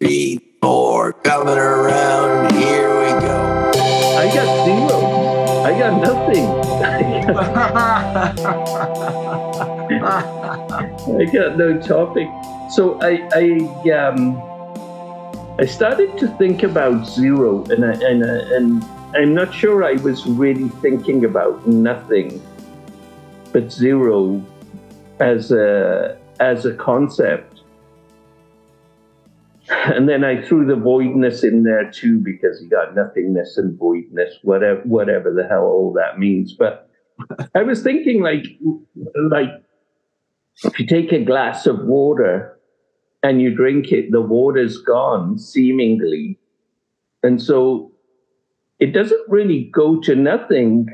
Three, four, coming around. Here we go. I got zero. I got nothing. I got no topic. So I, I, um, I started to think about zero, and I, and I, and I'm not sure I was really thinking about nothing, but zero as a as a concept. And then I threw the voidness in there too because you got nothingness and voidness, whatever whatever the hell all that means. But I was thinking like like if you take a glass of water and you drink it, the water's gone seemingly. And so it doesn't really go to nothing.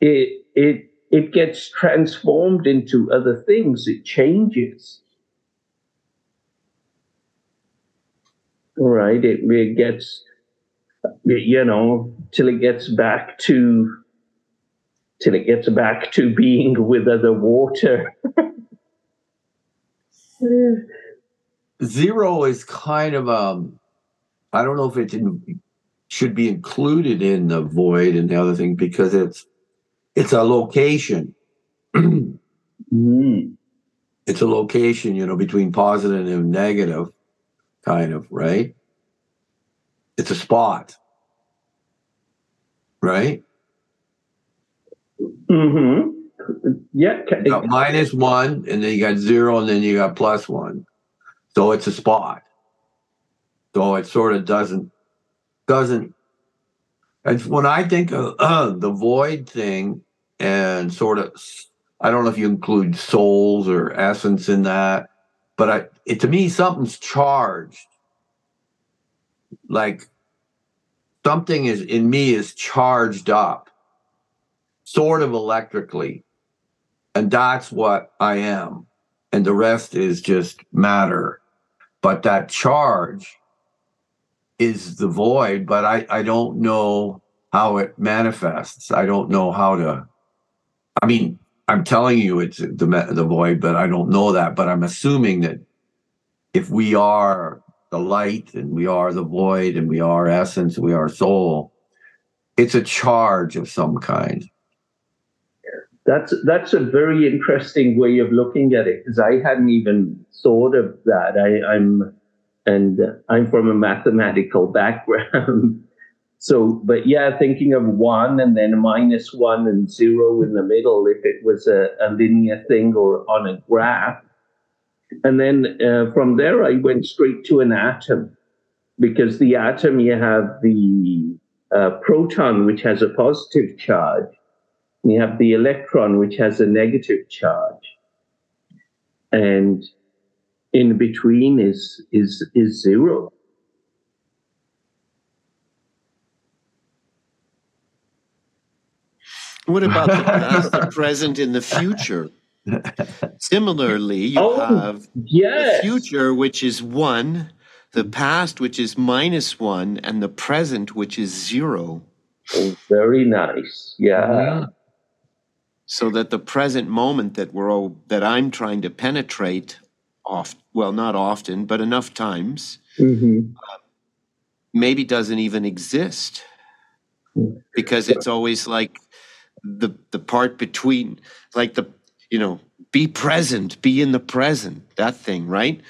It it it gets transformed into other things. It changes. Right? It, it gets you know till it gets back to till it gets back to being with other water. Zero is kind of um I don't know if it should be included in the void and the other thing because it's it's a location. mm. It's a location, you know, between positive and negative, kind of, right? It's a spot. Right? Mm-hmm. Yeah. You got minus one, and then you got zero, and then you got plus one. So it's a spot. So it sort of doesn't doesn't. And when I think of uh, the void thing, and sort of, I don't know if you include souls or essence in that, but I, it, to me, something's charged. Like something is in me is charged up sort of electrically. And that's what I am. And the rest is just matter. But that charge is the void, but I, I don't know how it manifests. I don't know how to. I mean, I'm telling you it's the, the void, but I don't know that. But I'm assuming that if we are the light and we are the void and we are essence, we are soul, it's a charge of some kind. That's that's a very interesting way of looking at it because I hadn't even thought of that. I, I'm and I'm from a mathematical background. So, but yeah, thinking of one and then minus one and zero in the middle, if it was a, a linear thing or on a graph. And then uh, from there, I went straight to an atom because the atom, you have the uh, proton, which has a positive charge, you have the electron, which has a negative charge. And in between is is is zero. What about the past, the present, and the future? Similarly, you oh, have yes. the future, which is one, the past, which is minus one, and the present, which is zero. Oh, very nice. Yeah. yeah so that the present moment that we're all, that I'm trying to penetrate oft well not often but enough times mm-hmm. uh, maybe doesn't even exist because it's always like the the part between like the you know be present be in the present that thing right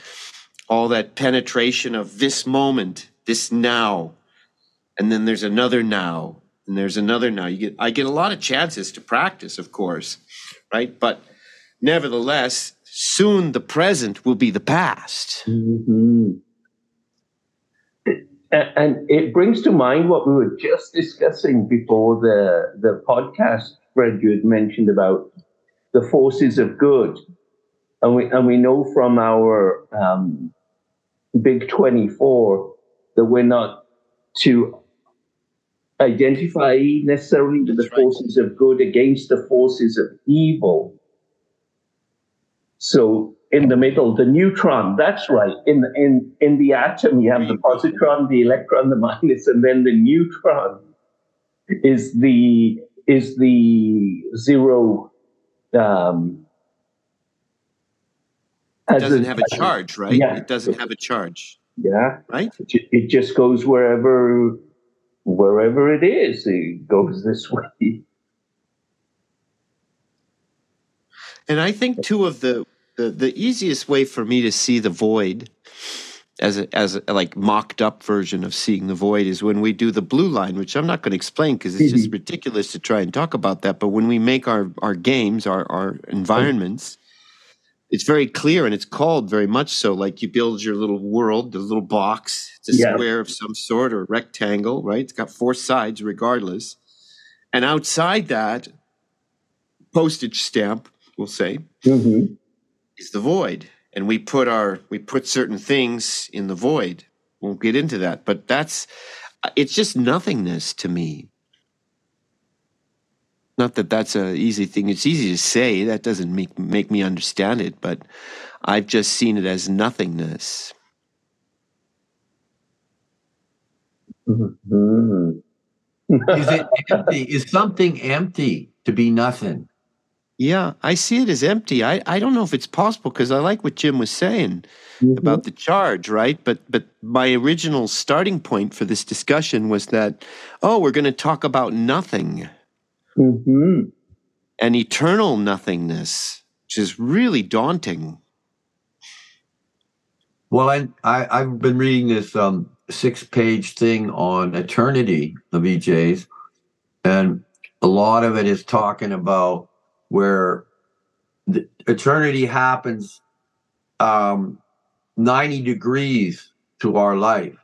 all that penetration of this moment this now and then there's another now and there's another now. You get I get a lot of chances to practice, of course, right? But nevertheless, soon the present will be the past. Mm-hmm. And it brings to mind what we were just discussing before the the podcast. Fred, you had mentioned about the forces of good, and we and we know from our um, big twenty four that we're not to identify necessarily the forces of good against the forces of evil. So in the middle, the neutron, that's right. In, in, in the atom, you have the positron, the electron, the minus, and then the neutron is the is the zero um, it doesn't a, have a charge, right? Yeah. It doesn't have a charge. Yeah. Right. It, it just goes wherever wherever it is. It goes this way. And I think two of the, the the easiest way for me to see the void as a, as a like mocked up version of seeing the void is when we do the blue line, which I'm not going to explain because it's just ridiculous to try and talk about that. But when we make our our games, our our environments, it's very clear and it's called very much so. Like you build your little world, the little box, it's a Yeah. square of some sort or rectangle, right? It's got four sides regardless. And outside that postage stamp, we'll say, Mhm. Is the void and we put our we put certain things in the void won't get into that but that's it's just nothingness to me not that that's a easy thing it's easy to say that doesn't make make me understand it but i've just seen it as nothingness Mhm. Is it empty? Is something empty to be nothing? Yeah i see it as empty i, I don't know if it's possible because i like what jim was saying Mhm. about the charge, right? But but my original starting point for this discussion was that oh, we're going to talk about nothing Mhm. and eternal nothingness, which is really daunting. Well, I, I I've been reading this um six page thing on eternity of EJ's, and a lot of it is talking about where the eternity happens um 90 degrees to our life.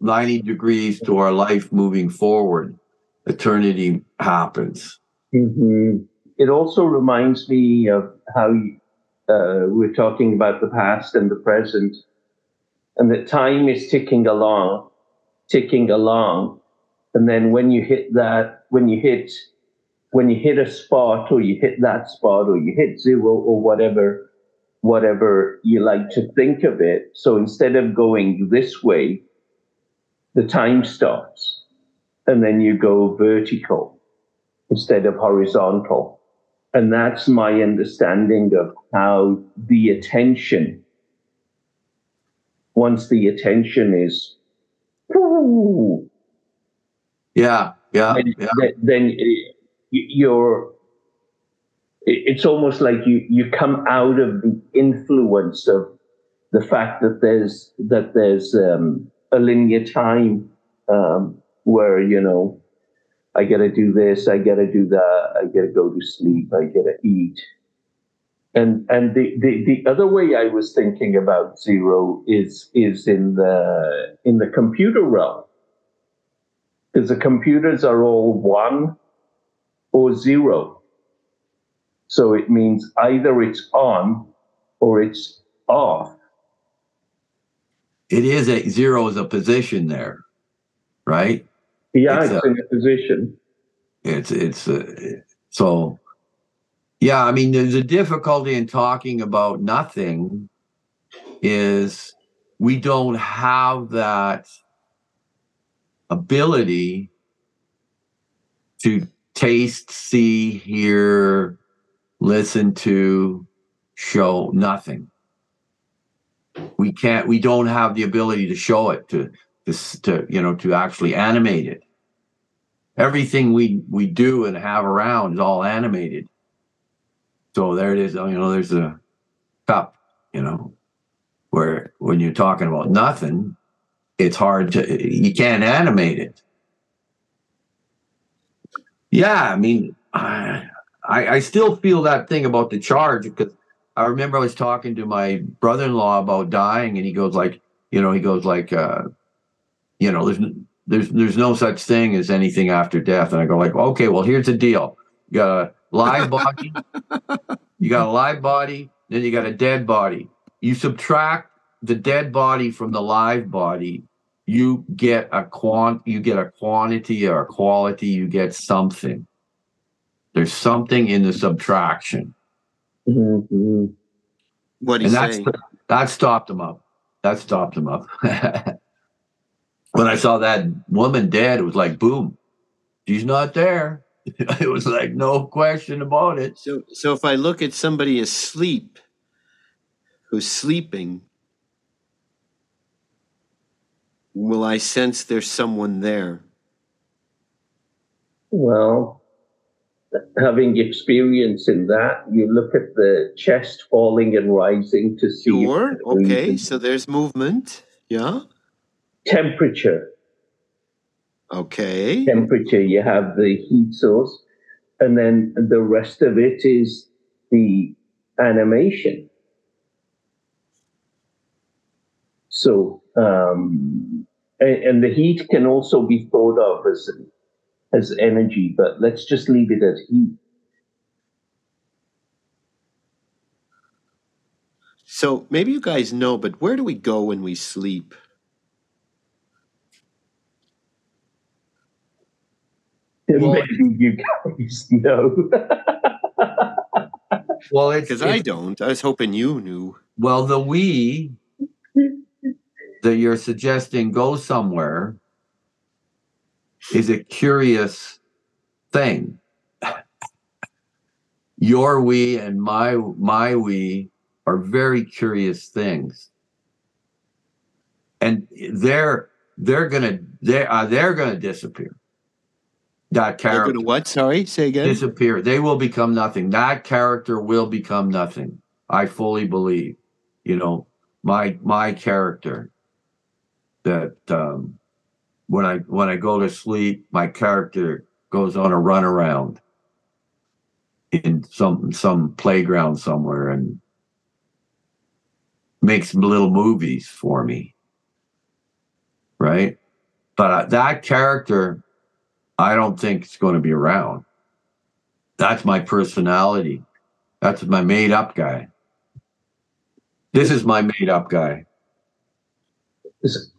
90 degrees to our life moving forward. Eternity happens. Hmm It also reminds me of how uh, we're talking about the past and the present, and that time is ticking along, ticking along, and then when you hit that, when you hit, when you hit a spot, or you hit that spot, or you hit zero, or whatever, whatever you like to think of it. So instead of going this way, the time stops, and then you go vertical instead of horizontal. And that's my understanding of how the attention, once the attention is, ooh, yeah yeah, then, yeah. then, uh, you're, it's almost like you, you come out of the influence of the fact that there's, that there's um, a linear time um, where, you know, I gotta do this, I gotta do that, I gotta go to sleep, I gotta eat. And and the, the, the other way I was thinking about zero is is in the in the computer realm. Because the computers are all one or zero. So it means either it's on or it's off. it is a zero is a position there right Yeah, It's it's, a- in a position. it's it's uh, so yeah i mean there's a difficulty in talking about nothing is we don't have that ability to taste see hear listen to show nothing. We can't we don't have the ability to show it to to, to you know to actually animate it. Everything we we do and have around is all animated. So there it is you know there's a cup you know where when you're talking about nothing it's hard to you can't animate it. Yeah i mean i i, I still feel that thing about the charge because i remember i was talking to my brother-in-law about dying and he goes like you know he goes like uh you know there's there's there's no such thing as anything after death. And i go like okay well here's the deal. You got a live body you got a live body then you got a dead body. You subtract the dead body from the live body you get a quant you get a quantity or a quality you get something. There's something in the subtraction. Mhm. What and he's that's saying. that stopped him up. That stopped him up. When i saw that woman dead it was like boom she's not there. It was like no question about it. So, so if I look at somebody asleep, who's sleeping, will I sense there's someone there? Well, having experience in that, you look at the chest falling and rising to see Sure. Okay. So there's movement. Yeah. temperature. Okay. Temperature, you have the heat source, and then the rest of it is the animation. So, um, and, and the heat can also be thought of as as energy, but let's just leave it at heat. So maybe you guys know, but where do we go when we sleep? Well- Maybe you guys know. Well, Because I don't. I was hoping you knew. well the we that you're suggesting go somewhere is a curious thing. Your we and my my we are very curious things, and they're they're gonna they are they're gonna disappear. That character what? Sorry, say again. disappear. They will become nothing. That character will become nothing. I fully believe. You know, my my character that um when I when I go to sleep, my character goes on a run around in some some playground somewhere and makes little movies for me. Right? But that character I don't think it's going to be around. That's my personality. That's my made up guy. This is my made up guy.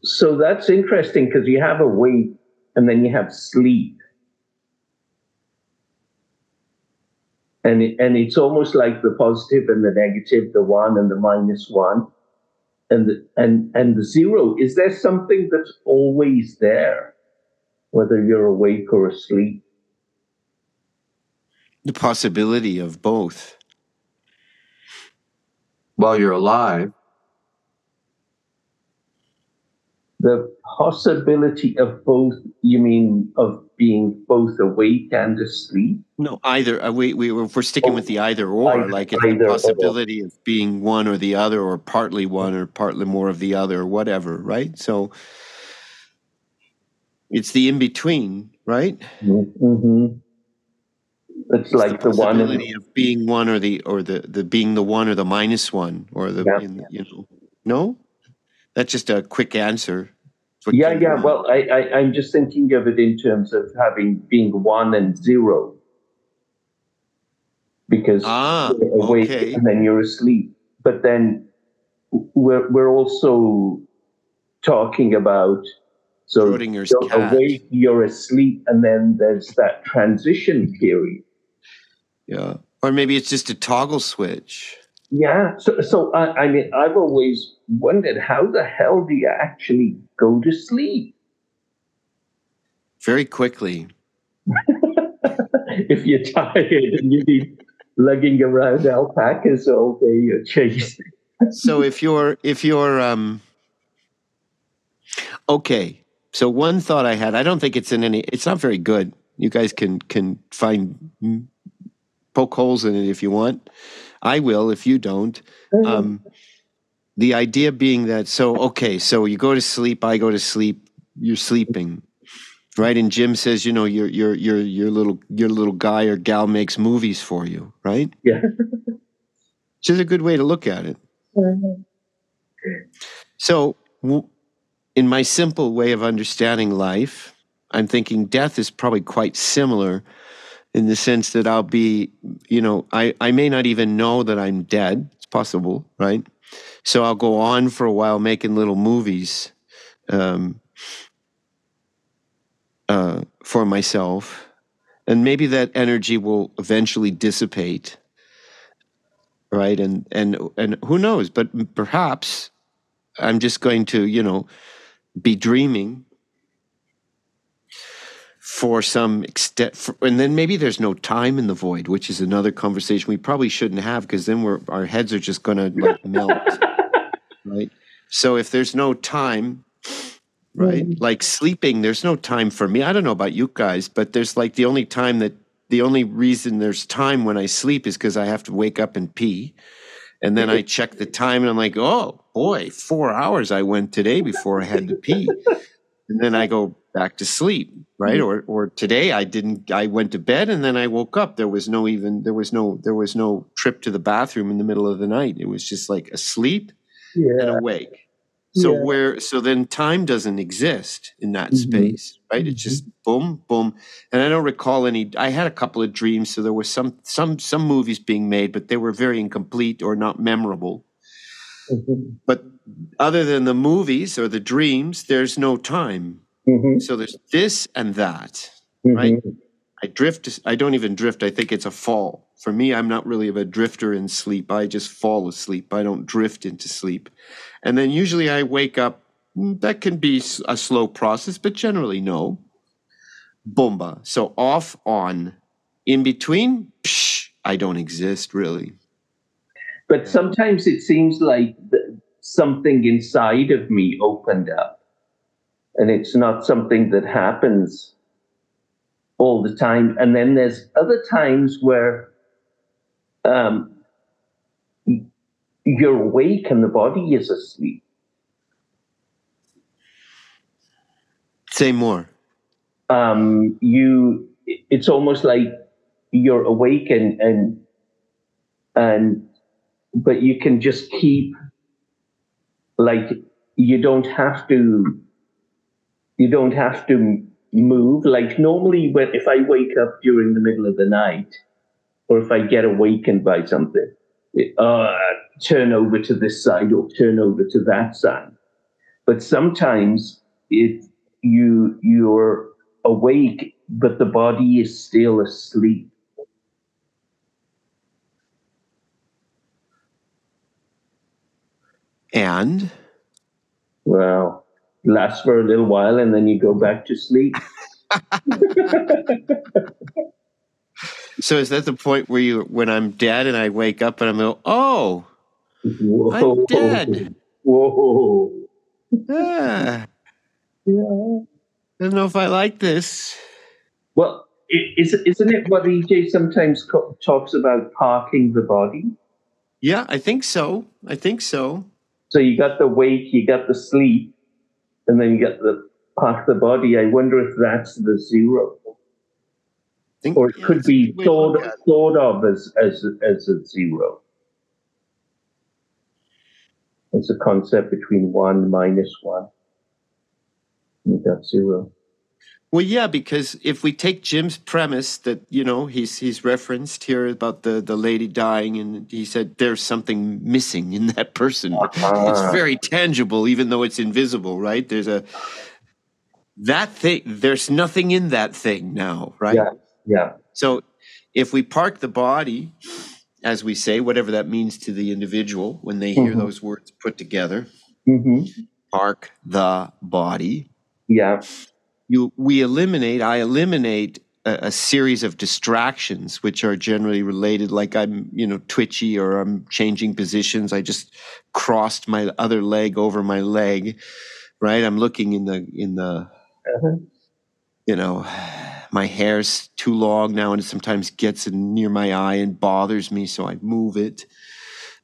So that's interesting because you have awake and then you have sleep. And, it, and it's almost like the positive and the negative, the one and the minus one, and the, and and the zero. Is there something that's always there, whether you're awake or asleep? The possibility of both. While you're alive, The possibility of both. You mean of being both awake and asleep? No, either. Uh, we we if we're sticking with the either or, Either- like it's the either or. possibility of being one or the other, or partly one or partly more of the other, or whatever. Right. So it's the in between, right? Mm-hmm. It's like the, one. and- possibility of being one or the or the the being the one or the minus one or the Yeah. in, you know no that's just a quick answer Yeah, yeah. Well, I, I, I'm just thinking of it in terms of having being one and zero. Because ah you're awake okay and then you're asleep. But then we're, we're also talking about so Schrodinger's you're cat. awake, you're asleep, and then there's that transition period. yeah or maybe it's just a toggle switch Yeah. So, so I, I mean, I've always wondered how the hell do you actually go to sleep? very quickly. If you're tired and you be lugging around alpacas all day, you're chasing. so if you're if you're um okay. So one thought i had i don't think it's in any it's not very good. You guys can can find poke holes in it if you want. I will if you don't. Um the idea being that so okay so you go to sleep i go to sleep you're sleeping right and jim says you know your your your your little your little guy or gal makes movies for you right Yeah. which is a good way to look at it mm-hmm. so, w- in my simple way of understanding life, I'm thinking death is probably quite similar in the sense that I'll be, you know, I, I may not even know that I'm dead. It's possible, right? So I'll go on for a while making little movies um, uh, for myself. And maybe that energy will eventually dissipate right? And and and who knows? But perhaps i'm just going to you know be dreaming for some extent, for, and then maybe there's no time in the void, which is another conversation we probably shouldn't have because then we're our heads are just going to like melt, right? So if there's no time, right, hmm. like sleeping, there's no time for me. I don't know about you guys, but there's like the only time that the only reason there's time when I sleep is because I have to wake up and pee. And then I check the time and I'm like, oh boy, four hours I went today before I had to pee. and then I go back to sleep, right? Or or today I didn't I went to bed and then I woke up. There was no even there was no there was no trip to the bathroom in the middle of the night. It was just like asleep and awake. So Yeah. where so then time doesn't exist in that Mhm. space, right? It's just boom, boom. And I don't recall any I had a couple of dreams, so there were some some some movies being made, but they were very incomplete or not memorable. Mhm. But other than the movies or the dreams, there's no time. Mhm. So there's this and that. Mhm. Right. I drift I don't even drift. I think it's a fall. For me, I'm not really of a drifter in sleep. I just fall asleep. I don't drift into sleep. And then usually I wake up. Mm, That can be a slow process, but generally no. Boomba. So off, on. In between, psh, I don't exist really. But sometimes it seems like something inside of me opened up. And it's not something that happens all the time. And then there's other times where um, you're awake and the body is asleep. Say more. Um, you, it's almost like you're awake and, and, and, but you can just keep, like, you don't have to, you don't have to move. Like normally when, if I wake up during the middle of the night, or if I get awakened by something, it, uh, turn over to this side or turn over to that side. But sometimes it, you, you're awake, but the body is still asleep. And Well, lasts for a little while and then you go back to sleep. so is that the point where you, when I'm dead and I wake up and I'm go, oh, Whoa. I'm dead. Whoa. ah, Yeah. I don't know if I like this. Well, is, isn't it what EJ sometimes co- talks about parking the body? Yeah, I think so. I think so. So you got the wake, you got the sleep, and then you got the park the body. I wonder if that's the zero, think, or it yeah, could be good way to thought look at it. thought of as as as a zero. It's a concept between one minus one. You got zero. Well, yeah, because if we take Jim's premise that you know he's he's referenced here about the the lady dying, and he said there's something missing in that person. It's Ah. very tangible, even though it's invisible, right? There's a that thing. There's nothing in that thing now, right? Yeah. Yeah. So if we park the body, as we say, whatever that means to the individual when they hear Mhm. those words put together, hmm park the body. Yeah. You, we eliminate, I eliminate a, a series of distractions, which are generally related, like I'm, you know, twitchy or I'm changing positions. I just crossed my other leg over my leg, right? I'm looking in the, in the, Uh-huh. you know, my hair's too long now and it sometimes gets in near my eye and bothers me, so I move it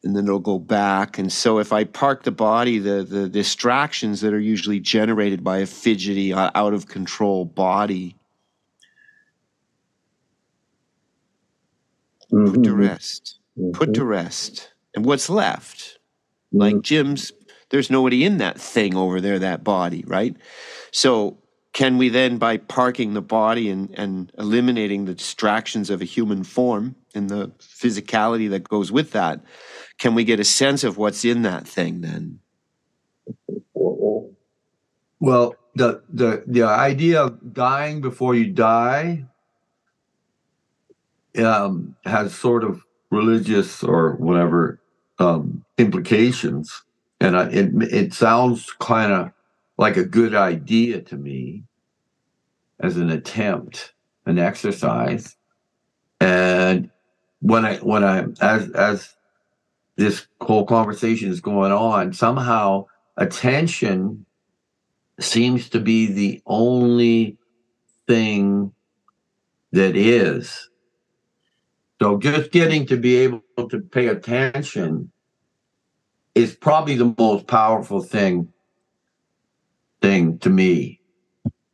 and then it'll go back. And so if I park the body, the the distractions that are usually generated by a fidgety, uh, out of control body put to rest. Put to rest. And what's left? like Mhm. Jim's, there's nobody in that thing over there, that body, right? So can we then, by parking the body and, and eliminating the distractions of a human form and the physicality that goes with that, can we get a sense of what's in that thing then? Well, the the the idea of dying before you die um, has sort of religious or whatever um, implications, and I, it it sounds kind of like a good idea to me. as an attempt, an exercise. And when I when I as as this whole conversation is going on, somehow attention seems to be the only thing that is. So just getting to be able to pay attention is probably the most powerful thing thing to me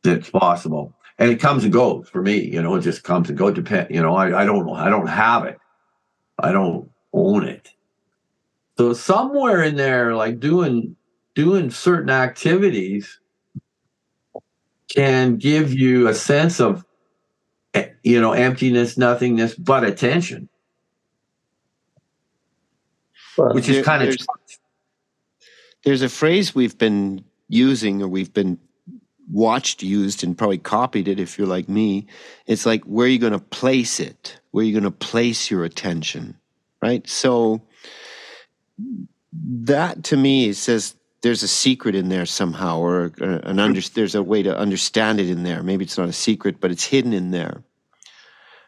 that's possible. And it comes and goes for me, you know, it just comes and goes. Depend, you know, I, I don't I don't have it. I don't own it. So somewhere in there, like doing doing certain activities can give you a sense of eh, you know emptiness nothingness but attention well, which is kind of there's, there's a phrase we've been using or we've been watched used and probably copied it if you're like me it's like where are you going to place it where are you going to place your attention right so that to me says there's a secret in there somehow, or an under, there's a way to understand it in there. Maybe it's not a secret, but it's hidden in there.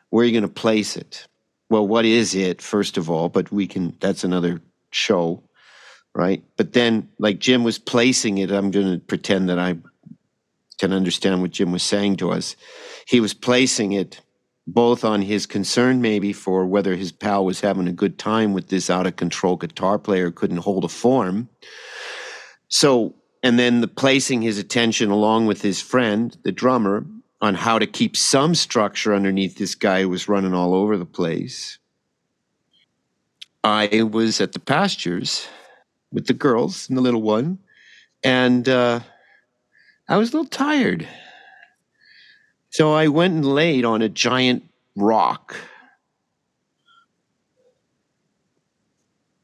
Where are you going to place it? Well, what is it, first of all? But we can, that's another show, right? But then, like Jim was placing it, I'm going to pretend that I can understand what Jim was saying to us. He was placing it both on his concern, maybe, for whether his pal was having a good time with this out of control guitar player, couldn't hold a form so, and then the placing his attention along with his friend, the drummer, on how to keep some structure underneath this guy who was running all over the place. I was at the pastures with the girls and the little one, and uh, I was a little tired. So I went and laid on a giant rock.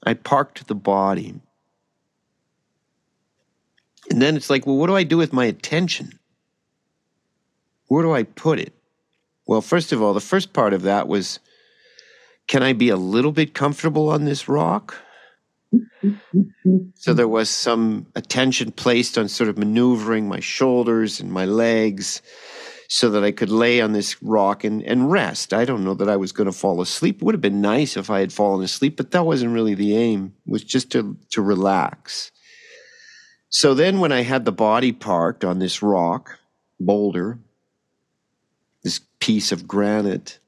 I parked the body and then it's like, well, what do I do with my attention? Where do I put it? Well, first of all, the first part of that was can I be a little bit comfortable on this rock? So there was some attention placed on sort of maneuvering my shoulders and my legs so that I could lay on this rock and, and rest. I don't know that I was going to fall asleep. It would have been nice if I had fallen asleep, but that wasn't really the aim. It was just to, to relax. So then, when I had the body parked on this rock, boulder, this piece of granite,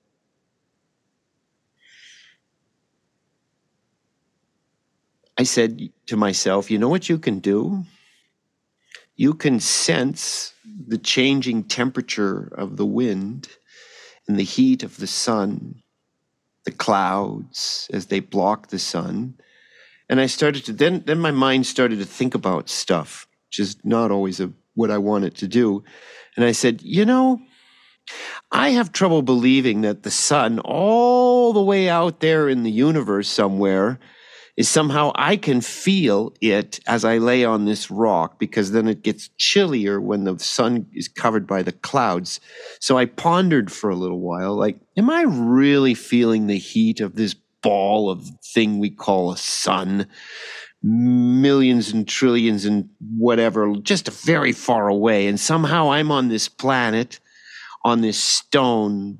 I said to myself, you know what you can do? You can sense the changing temperature of the wind and the heat of the sun, the clouds as they block the sun and I started to then then my mind started to think about stuff, which is not always a, what I wanted to do. And I said, you know, I have trouble believing that the sun, all the way out there in the universe somewhere, is somehow I can feel it as I lay on this rock because then it gets chillier when the sun is covered by the clouds. So I pondered for a little while like, am I really feeling the heat of this ball of thing we call a sun millions and trillions and whatever just very far away and somehow i'm on this planet on this stone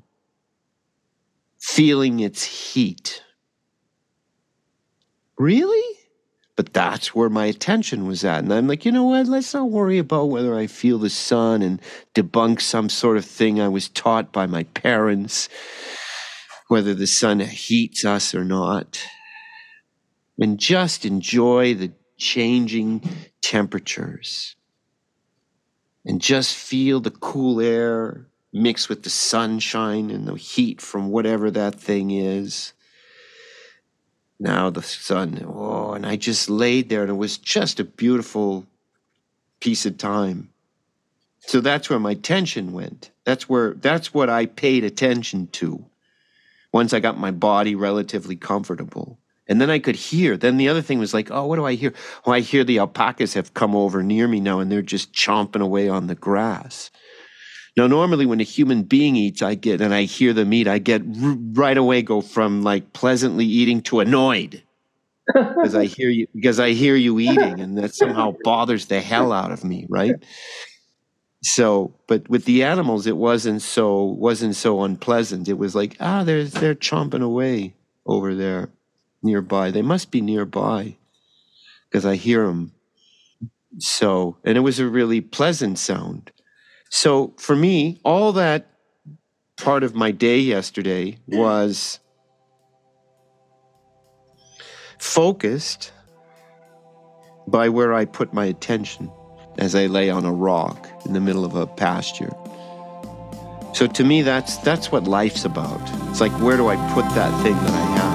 feeling its heat really? But that's where my attention was at. And i'm like you know what? Let's not worry about whether i feel the sun and debunk some sort of thing i was taught by my parents whether the sun heats us or not, and just enjoy the changing temperatures. And just feel the cool air mixed with the sunshine and the heat from whatever that thing is. Now the sun, oh, and I just laid there and it was just a beautiful piece of time. So that's where my attention went. That's where that's what I paid attention to once I got my body relatively comfortable. And then I could hear. Then the other thing was like, oh, what do I hear? Oh, I hear the alpacas have come over near me now and they're just chomping away on the grass. Now, normally when a human being eats, I get, and I hear them eat, I get r- right away go from like pleasantly eating to annoyed because I hear you, because I hear you eating and that somehow bothers the hell out of me, right? So, but with the animals, it wasn't so wasn't so unpleasant. It was like, ah, they're they're chomping away over there nearby. They must be nearby because I hear them. So, and it was a really pleasant sound. So for me, all that part of my day yesterday was focused by where I put my attention as I lay on a rock in the middle of a pasture. So to me that's that's what life's about. It's like where do I put that thing that I have?